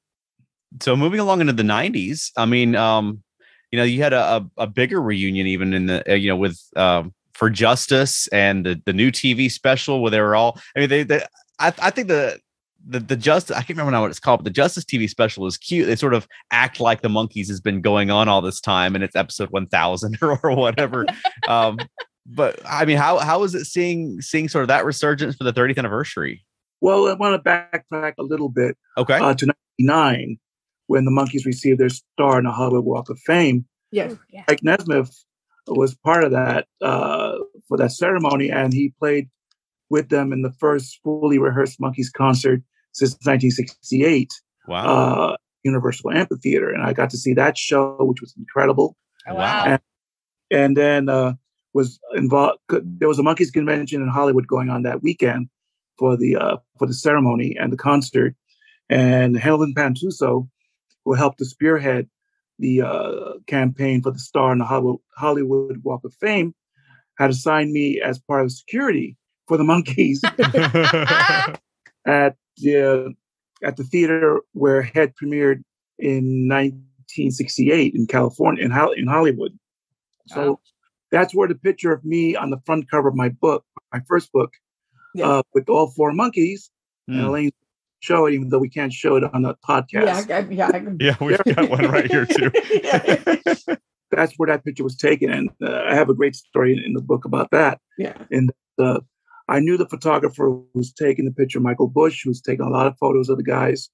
so moving along into the 90s i mean um you know you had a, a, a bigger reunion even in the uh, you know with um for Justus and the the new tv special where they were all i mean they, they I, I think the the the Justus i can't remember now what it's called but the Justus tv special is cute they sort of act like the Monkees has been going on all this time and it's episode 1000 or, or whatever um but i mean how how is it seeing seeing sort of that resurgence for the 30th anniversary Well, I want to backtrack a little bit okay uh, to '99 when the Monkees received their star in the Hollywood Walk of Fame. Yes. Yeah. Mike Nesmith was part of that uh, for that ceremony, and he played with them in the first fully rehearsed Monkees concert since 1968, Wow. uh, Universal Amphitheater, and I got to see that show, which was incredible. Oh, Wow. wow. And then uh, was involved. There was a Monkees convention in Hollywood going on that weekend for the uh, for the ceremony and the concert, and Helen Pantuso, who helped to spearhead the uh, campaign for the star in the Hollywood, Hollywood Walk of Fame, had assigned me as part of security for the Monkees at the at the theater where Head premiered in 1968 in California in, Hol- in Hollywood. So Wow. that's where the picture of me on the front cover of my book, my first book, Yeah. uh, with all four Monkees, and Hmm. Elaine show it, even though we can't show it on the podcast. Yeah, I, I- yeah, I- yeah, we've got one right here too. That's where that picture was taken, and uh, I have a great story in, in the book about that. yeah. And uh, I knew the photographer who was taking the picture, Michael Bush, who was taking a lot of photos of the guys.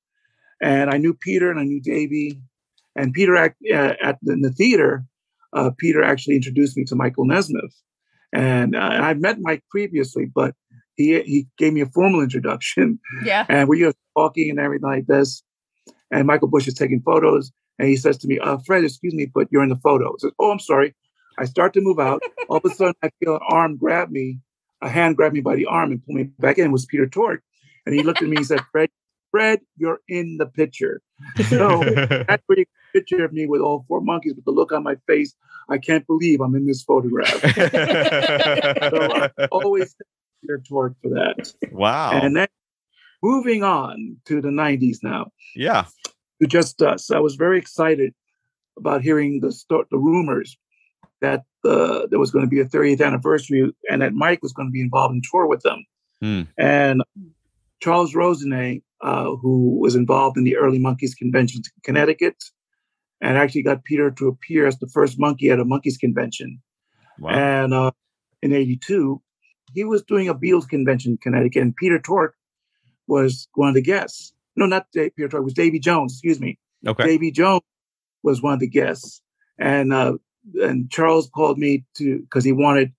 And I knew Peter and I knew Davey. And Peter, act, uh, at the, in the theater, uh, Peter actually introduced me to Michael Nesmith. And, uh, I'd met Mike previously, but he, he gave me a formal introduction. Yeah. And we were talking and everything like this. And Michael Bush is taking photos. And he says to me, uh, Fred, excuse me, but you're in the photo. I says, Oh, I'm sorry. I start to move out. All of a sudden, I feel an arm grab me, a hand grabbed me by the arm and pulled me back in. It was Peter Tork. And he looked at me and said, Fred, Fred, you're in the picture. So that's you picture of me with all four Monkees with the look on my face. I can't believe I'm in this photograph. So I always Peter Tork for that. wow. And then moving on to the 90s now. yeah. to Justus. I was very excited about hearing the sto- the rumors that uh, there was going to be a 30th anniversary and that Mike was going to be involved in tour with them. Hmm. And Charles Rosenay, uh, who was involved in the early Monkees convention in Connecticut, and actually got Peter to appear as the first Monkee at a Monkees convention. Wow. And uh, in '82, he was doing a Beatles convention in Connecticut, and Peter Tork was one of the guests. No, not Dave, Peter Tork. It was Davy Jones. Excuse me. okay. Davy Jones was one of the guests, and uh, and Charles called me to because he wanted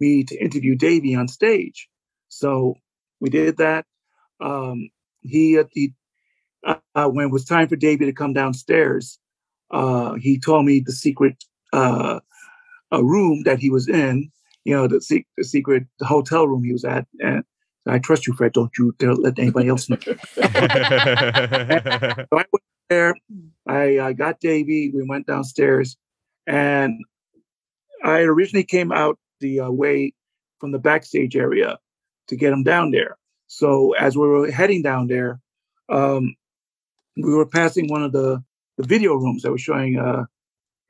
me to interview Davy on stage. So we did that. Um, he uh, he uh, when it was time for Davy to come downstairs, uh, he told me the secret uh, a room that he was in. You know the, se- the secret hotel room he was at, and I trust you, Fred. Don't you dare let anybody else know. So I went there. I, I got Davy. We went downstairs, and I originally came out the uh, way from the backstage area to get him down there. So as we were heading down there, um, we were passing one of the, the video rooms that were showing uh,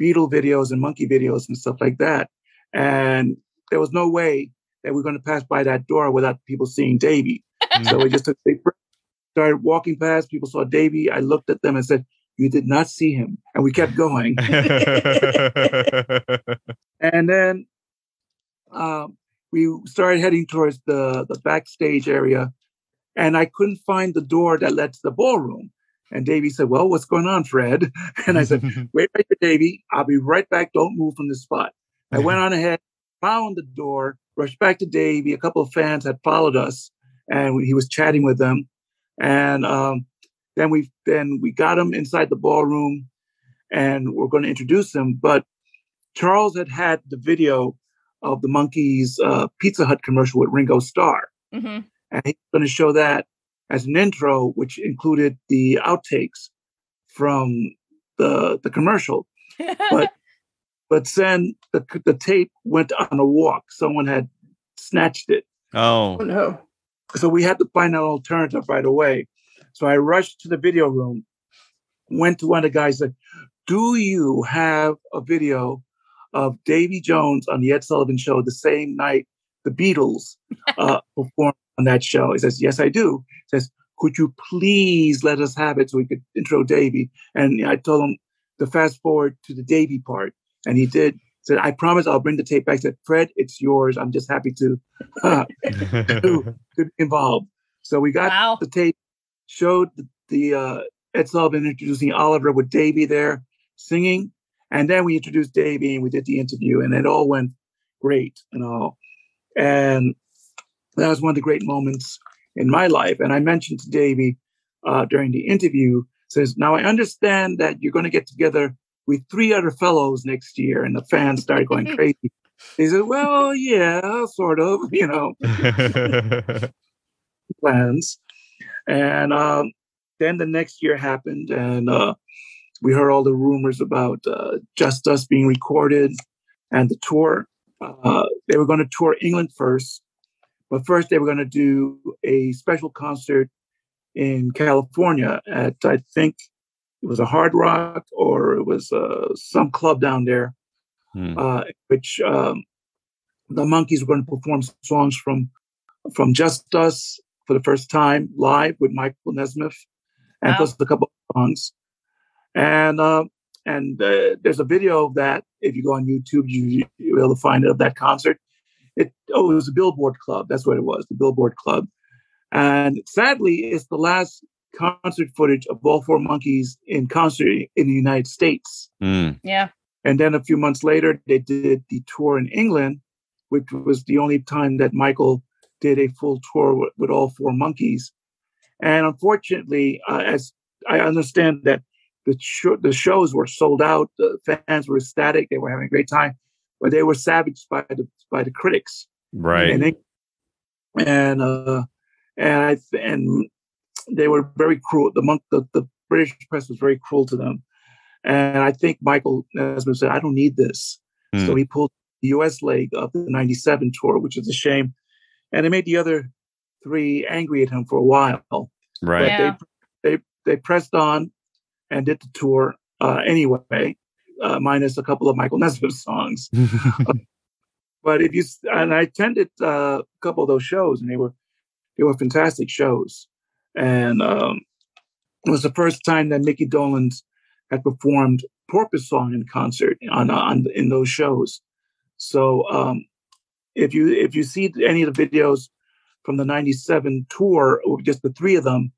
Beatle videos and Monkee videos and stuff like that. And there was no way that we are going to pass by that door without people seeing Davy. So we just took a break, started walking past. People saw Davy. I looked at them and said, "You did not see him," and we kept going. and then um, we started heading towards the the backstage area, and I couldn't find the door that led to the ballroom. And Davy said, "Well, what's going on, Fred?" And I said, "Wait right there, Davy. I'll be right back. Don't move from this spot." I went on ahead, found the door, rushed back to Davy. A couple of fans had followed us, and he was chatting with them. And um, then we then we got him inside the ballroom, and we're going to introduce him. But Charles had had the video of the Monkees uh, Pizza Hut commercial with Ringo Starr, hmm and he's going to show that as an intro, which included the outtakes from the the commercial. But but then the the tape went on a walk. Someone had snatched it, oh. Oh no. so we had to find an alternative right away. So I rushed to the video room, went to one of the guys, said, "Do you have a video of Davy Jones on the Ed Sullivan Show the same night the Beatles uh, performed on that show?" He says, "Yes, I do." He says, "Could you please let us have it so we could intro Davy?" And I told him to fast forward to the Davy part, and he did. Said, "I promise I'll bring the tape back." Said, "Fred, it's yours. I'm just happy to." to be involved. So we got Wow. the tape, showed the, the uh, Ed Sullivan introducing Oliver with Davy there singing, and then we introduced Davy and we did the interview, and it all went great and all. And that was one of the great moments in my life. And I mentioned to Davy uh, during the interview says, "Now I understand that you're going to get together with three other fellows next year," and the fans started going crazy. He said, "Well, yeah, sort of, you know, plans." And um, then the next year happened, and uh, we heard all the rumors about uh, Justus being recorded and the tour. Uh, they were going to tour England first, but first they were going to do a special concert in California at I think it was a Hard Rock or it was uh, some club down there, Hmm. uh, which um, the Monkees were going to perform songs from from Justus for the first time live with Michael Nesmith, and Wow. plus a couple of songs. And uh, and uh, there's a video of that. If you go on YouTube, you you'll be able to find it of that concert. It oh, it was a Billboard Club. That's what it was, the Billboard Club. And sadly, it's the last concert footage of all four Monkees in concert in the United States. Mm. Yeah. And then a few months later, they did the tour in England, which was the only time that Michael did a full tour with, with all four Monkees. And unfortunately, uh, as I understand that the show, the shows were sold out, the fans were ecstatic, they were having a great time, but they were savaged by the by the critics. Right. And they, and uh, and I th- and they were very cruel. The monk, the, the British press was very cruel to them. And I think Michael Nesmith said, "I don't need this." Hmm. So he pulled the U.S. leg of the '97 tour, which is a shame, and it made the other three angry at him for a while. Right. Yeah. They they they pressed on and did the tour uh, anyway, uh, minus a couple of Michael Nesmith songs. But if you and I attended uh, a couple of those shows, and they were they were fantastic shows. And um, it was the first time that Mickey Dolenz had performed Porpoise Song in concert on on in those shows. So um, if you if you see any of the videos from the '97 tour, or just the three of them,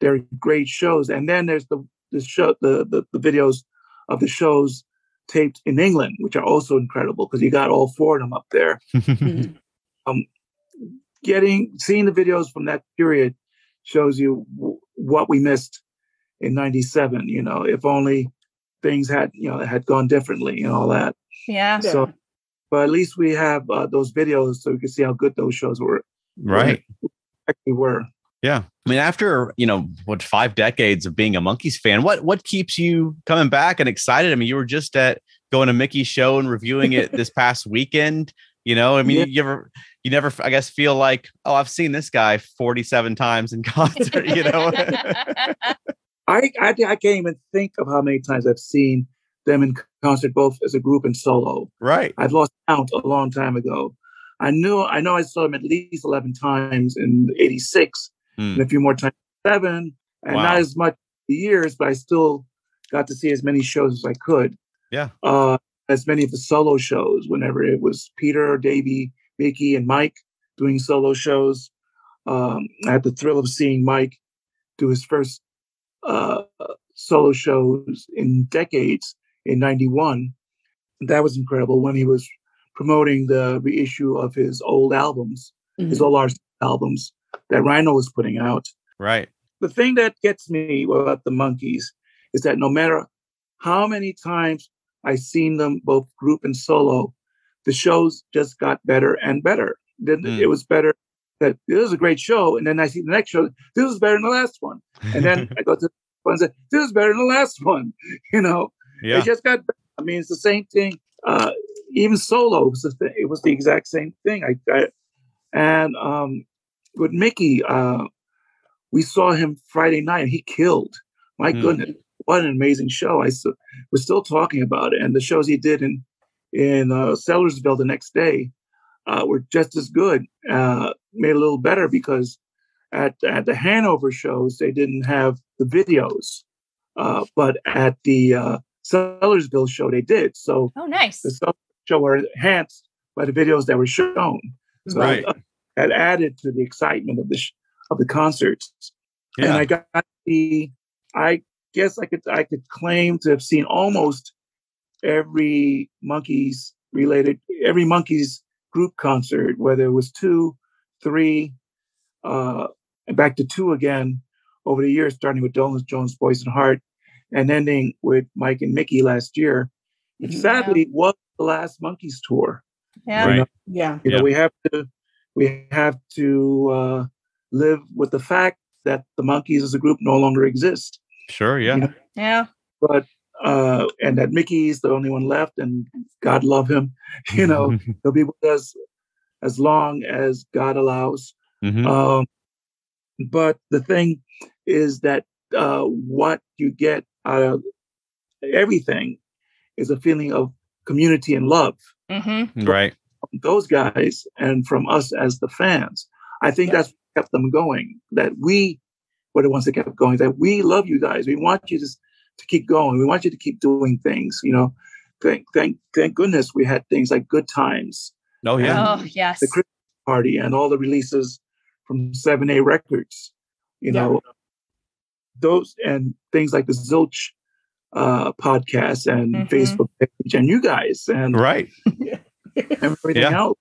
they're great shows. And then there's the the show the the, the videos of the shows taped in England, which are also incredible because you got all four of them up there. Um, getting seeing the videos from that period shows you w- what we missed in '97. You know, if only things had you know had gone differently and all that. Yeah. Yeah. So, but at least we have uh, those videos so we can see how good those shows were. right. Actually, were. Yeah. I mean, after, you know, what five decades of being a Monkees fan, what what keeps you coming back and excited? I mean, you were just at going to Mickey's show and reviewing it this past weekend. You know, I mean, Yeah. you ever you never I guess feel like, oh, I've seen this guy 47 times in concert, you know. I, I I can't even think of how many times I've seen them in concert, both as a group and solo. right. I've lost count a long time ago. I knew I know I saw them at least eleven times in '86, Hmm. and a few more times seven, and Wow. not as much the years, but I still got to see as many shows as I could. Yeah. Uh, as many of the solo shows, whenever it was Peter, Davey, Mickey, and Mike doing solo shows. Um, I had the thrill of seeing Mike do his first uh, solo shows in decades in '91. That was incredible when he was promoting the reissue of his old albums, his old artist albums that Rhino was putting out. Right. The thing that gets me about the Monkees is that no matter how many times I've seen them both group and solo, the shows just got better and better. Then Mm. it was better that this was a great show, and then I see the next show, this is better than the last one. And then I go to the one and say, this is better than the last one. You know, yeah. it just got. I mean, it's the same thing. Uh, even solo was the th- it was the exact same thing. I, I and um, with Mickey, uh, we saw him Friday night. He killed. My Hmm. goodness, what an amazing show! I s- we're still talking about it, and the shows he did in in uh, Sellersville the next day uh, were just as good. Uh, made a little better because at at the Hanover shows they didn't have the videos, uh, but at the uh, Sellersville show they did. So oh, nice. the Sellersville show were enhanced by the videos that were shown. So Right. uh, that added to the excitement of the sh- of the concerts. And I got the, I guess I could I could claim to have seen almost every Monkees related every Monkees group concert, whether it was two, three, uh, and back to two again, over the years, starting with Dolenz Jones, Boyce and Hart, and ending with Mike and Mickey last year. It Mhm. sadly was the last Monkees tour. Yeah. Right. Yeah. You know, Yeah. we have to we have to uh, live with the fact that the Monkees as a group no longer exist. Sure. Yeah. You know, Yeah. but uh, and that Mickey's the only one left, and God love him. You know, he'll be with us as long as God allows. Mhm. Um, but the thing is that uh, what you get out of everything is a feeling of community and love. Mm-hmm. right. From those guys and from us as the fans. I think Yeah. that's what kept them going. That we were the ones that kept going. That we love you guys. We want you to, to keep going. We want you to keep doing things. You know, thank thank thank goodness we had things like Good Times, Oh yeah. Oh yes. the Christmas Party, and all the releases from Seven A Records. You Yeah. know, those and things like the Zilch uh, podcast and Mhm. Facebook page, and you guys and Right. everything Yeah. else.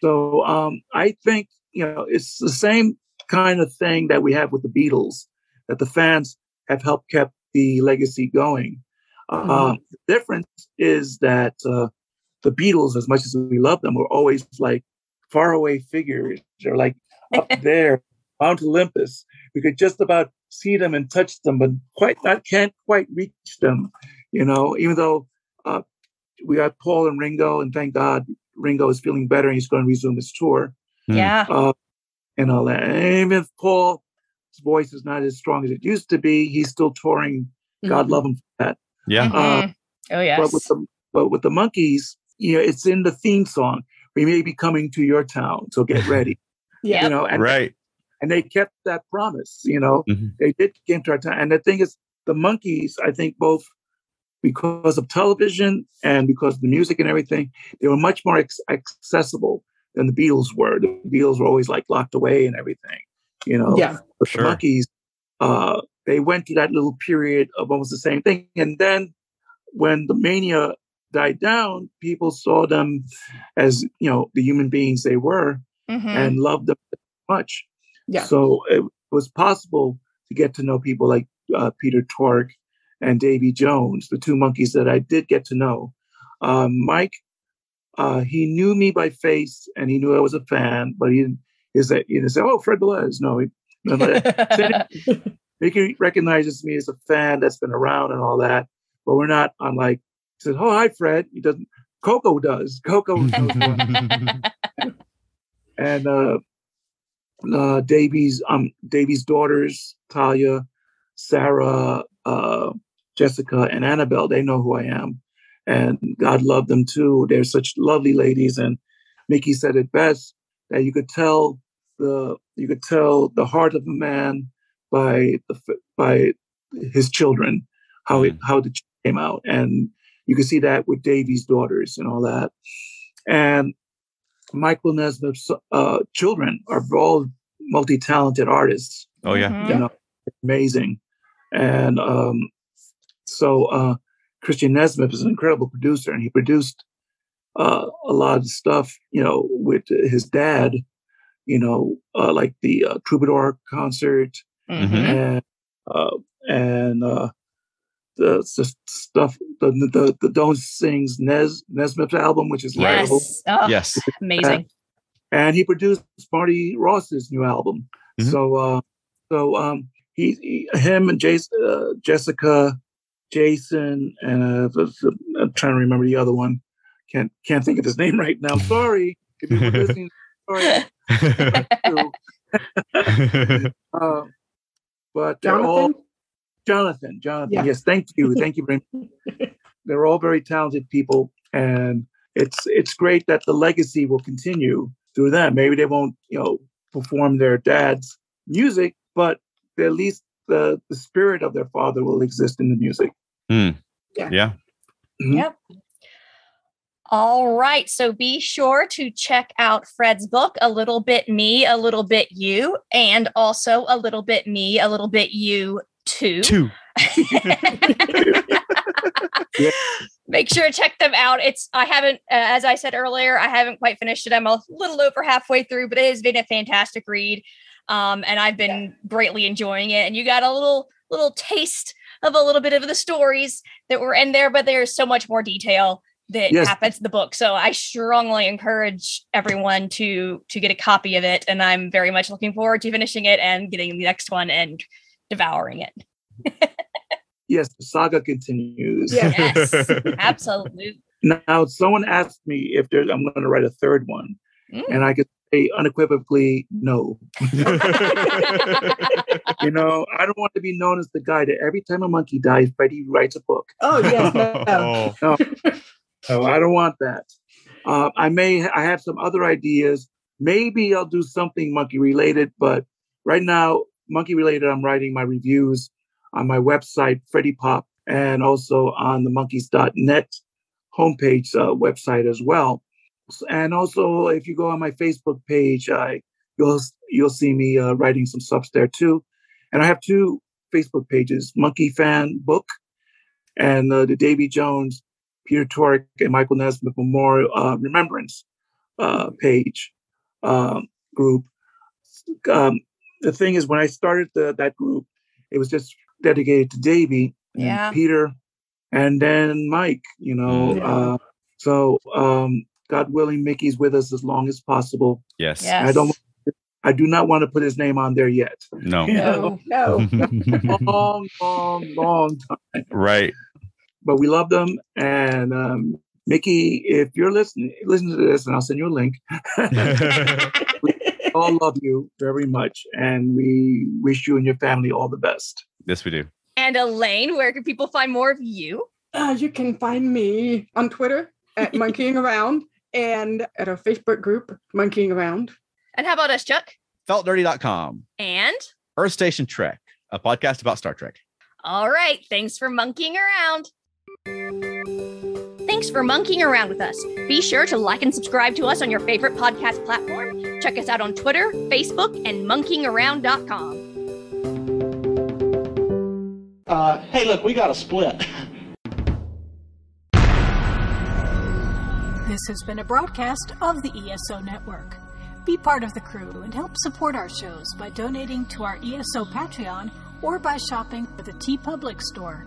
So um, I think you know it's the same kind of thing that we have with the Beatles, that the fans have helped kept the legacy going. Mhm. Um, the difference is that uh, the Beatles, as much as we love them, were always like faraway figures. They're like up there, Mount Olympus. We could just about see them and touch them, but quite not can't quite reach them. You know, even though uh, we got Paul and Ringo, and thank God Ringo is feeling better and he's going to resume his tour Hmm. Yeah. uh, and all that. And even if Paul's voice is not as strong as it used to be, he's still touring. God love him for that. Yeah. Uh, Mhm. oh yes. But with the but with the Monkees, you know, it's in the theme song. We may be coming to your town, so get ready. Yeah. You know, and Right. And they kept that promise. You know, Mhm. they did came to our town. And the thing is, the Monkees, I think, both because of television and because of the music and everything, they were much more ex- accessible than the Beatles were. The Beatles were always like locked away and everything. You know, Yeah. but Sure. the Monkees, uh, they went through that little period of almost the same thing. And then when the mania died down, people saw them as, you know, the human beings they were Mhm. and loved them much. Yeah. So it was possible to get to know people like uh, Peter Tork and Davy Jones, the two Monkees that I did get to know. Um, Mike, uh, he knew me by face and he knew I was a fan, but he didn't, he didn't, he didn't say, "Oh, Fred Velez." No, he, no, he recognizes me as a fan that's been around and all that, but we're not on like. He says, "Oh, hi, Fred." He doesn't. Coco does. Coco knows and uh, uh, Davy's um Davy's daughters, Talia, Sarah, uh, Jessica, and Annabelle. They know who I am, and God love them too. They're such lovely ladies. And Mickey said it best that you could tell the you could tell the heart of a man by the by his children, how it how the came out, and you can see that with Davy's daughters and all that, and Michael Nesmith's uh, children are all multi-talented artists. Oh yeah. Mhm. You know, amazing. And um, so uh, Christian Nesmith is an incredible producer, and he produced uh, a lot of stuff, you know, with his dad, you know, uh, like the uh, Troubadour concert Mhm. and uh, and uh, the, the stuff, the the the Dolenz Sings Nes Nesmith album, which is incredible. Yes. Oh, Yes. Amazing. and he produced Marty Ross's new album. Mhm. So, uh, so um, he, he, him and Jason, uh, Jessica, Jason, and uh, the- the- I'm trying to remember the other one. Can't can't think of his name right now. Sorry if you were listening. Sorry. Uh, but they're all Jonathan? Jonathan. Jonathan. Yeah. Yes, thank you, thank you very much. They're all very talented people, and it's it's great that the legacy will continue through them. Maybe they won't, you know, perform their dad's music, but at least the the spirit of their father will exist in the music. yeah. Mhm. Yep. All right. So be sure to check out Fred's book, A Little Bit Me, A Little Bit You, and also A Little Bit Me, A Little Bit You Two. Yeah. Make sure to check them out. It's I haven't, uh, as I said earlier, I haven't quite finished it. I'm a little over halfway through, but it has been a fantastic read. um, and I've been greatly enjoying it. And you got a little little taste of a little bit of the stories that were in there, but there's so much more detail that Yes. happens in the book. So I strongly encourage everyone to to get a copy of it, and I'm very much looking forward to finishing it and getting the next one and devouring it. Yes, the saga continues. Yes, absolutely. Now, someone asked me if there's, I'm going to write a third one, Mm. and I could say unequivocally no. You know, I don't want to be known as the guy that every time a Monkee dies, Freddie writes a book. Oh yes, no. Oh, So I don't want that. Uh, I may, I have some other ideas. Maybe I'll do something Monkee related, but right now, Monkee related, I'm writing my reviews on my website, Freddie Pop, and also on the monkees.net homepage uh, website as well. And also, if you go on my Facebook page, I you'll you'll see me uh, writing some subs there too. And I have two Facebook pages: Monkey Fan Book and uh, the Davy Jones, Peter Tork, and Michael Nesmith Memorial uh, Remembrance uh, page um, group. Um, the thing is, when I started the, that group, it was just dedicated to Davy and Yeah. Peter, and then Mike. You know, Yeah. uh, so um, God willing, Mickey's with us as long as possible. yes. Yes. I don't. I do not want to put his name on there yet. No. No. No. long, long, long time. right. But we love them, and um, Mickey, if you're listening, listen to this, and I'll send you a link. all love you very much, and we wish you and your family all the best. yes, we do. And Elaine, where can people find more of you? Uh, you can find me on Twitter at Monkeeing Around and at our Facebook group, Monkeeing Around. And how about us, Chuck? Feltdirty.com. And Earth Station Trek, a podcast about Star Trek. all right, thanks for monkeying around. Thanks for monkeying around with us. Be sure to like and subscribe to us on your favorite podcast platform. Check us out on Twitter, Facebook, and monkeeingaround.com. Uh, hey, look, we got a split. This has been a broadcast of the ESO Network. Be part of the crew and help support our shows by donating to our ESO Patreon or by shopping at the TeePublic store,